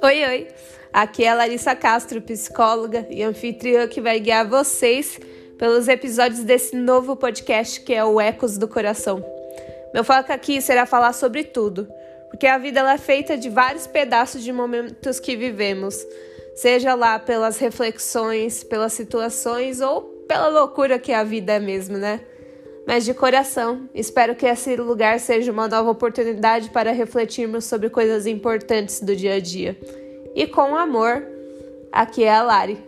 Oi, oi! Aqui é a Larissa Castro, psicóloga e anfitriã que vai guiar vocês pelos episódios desse novo podcast que é o Ecos do Coração. Meu foco aqui será falar sobre tudo, porque a vida é feita de vários pedaços de momentos que vivemos, seja lá pelas reflexões, pelas situações ou pela loucura que a vida é mesmo, né? Mas de coração, espero que esse lugar seja uma nova oportunidade para refletirmos sobre coisas importantes do dia a dia. E com amor, aqui é a Lari.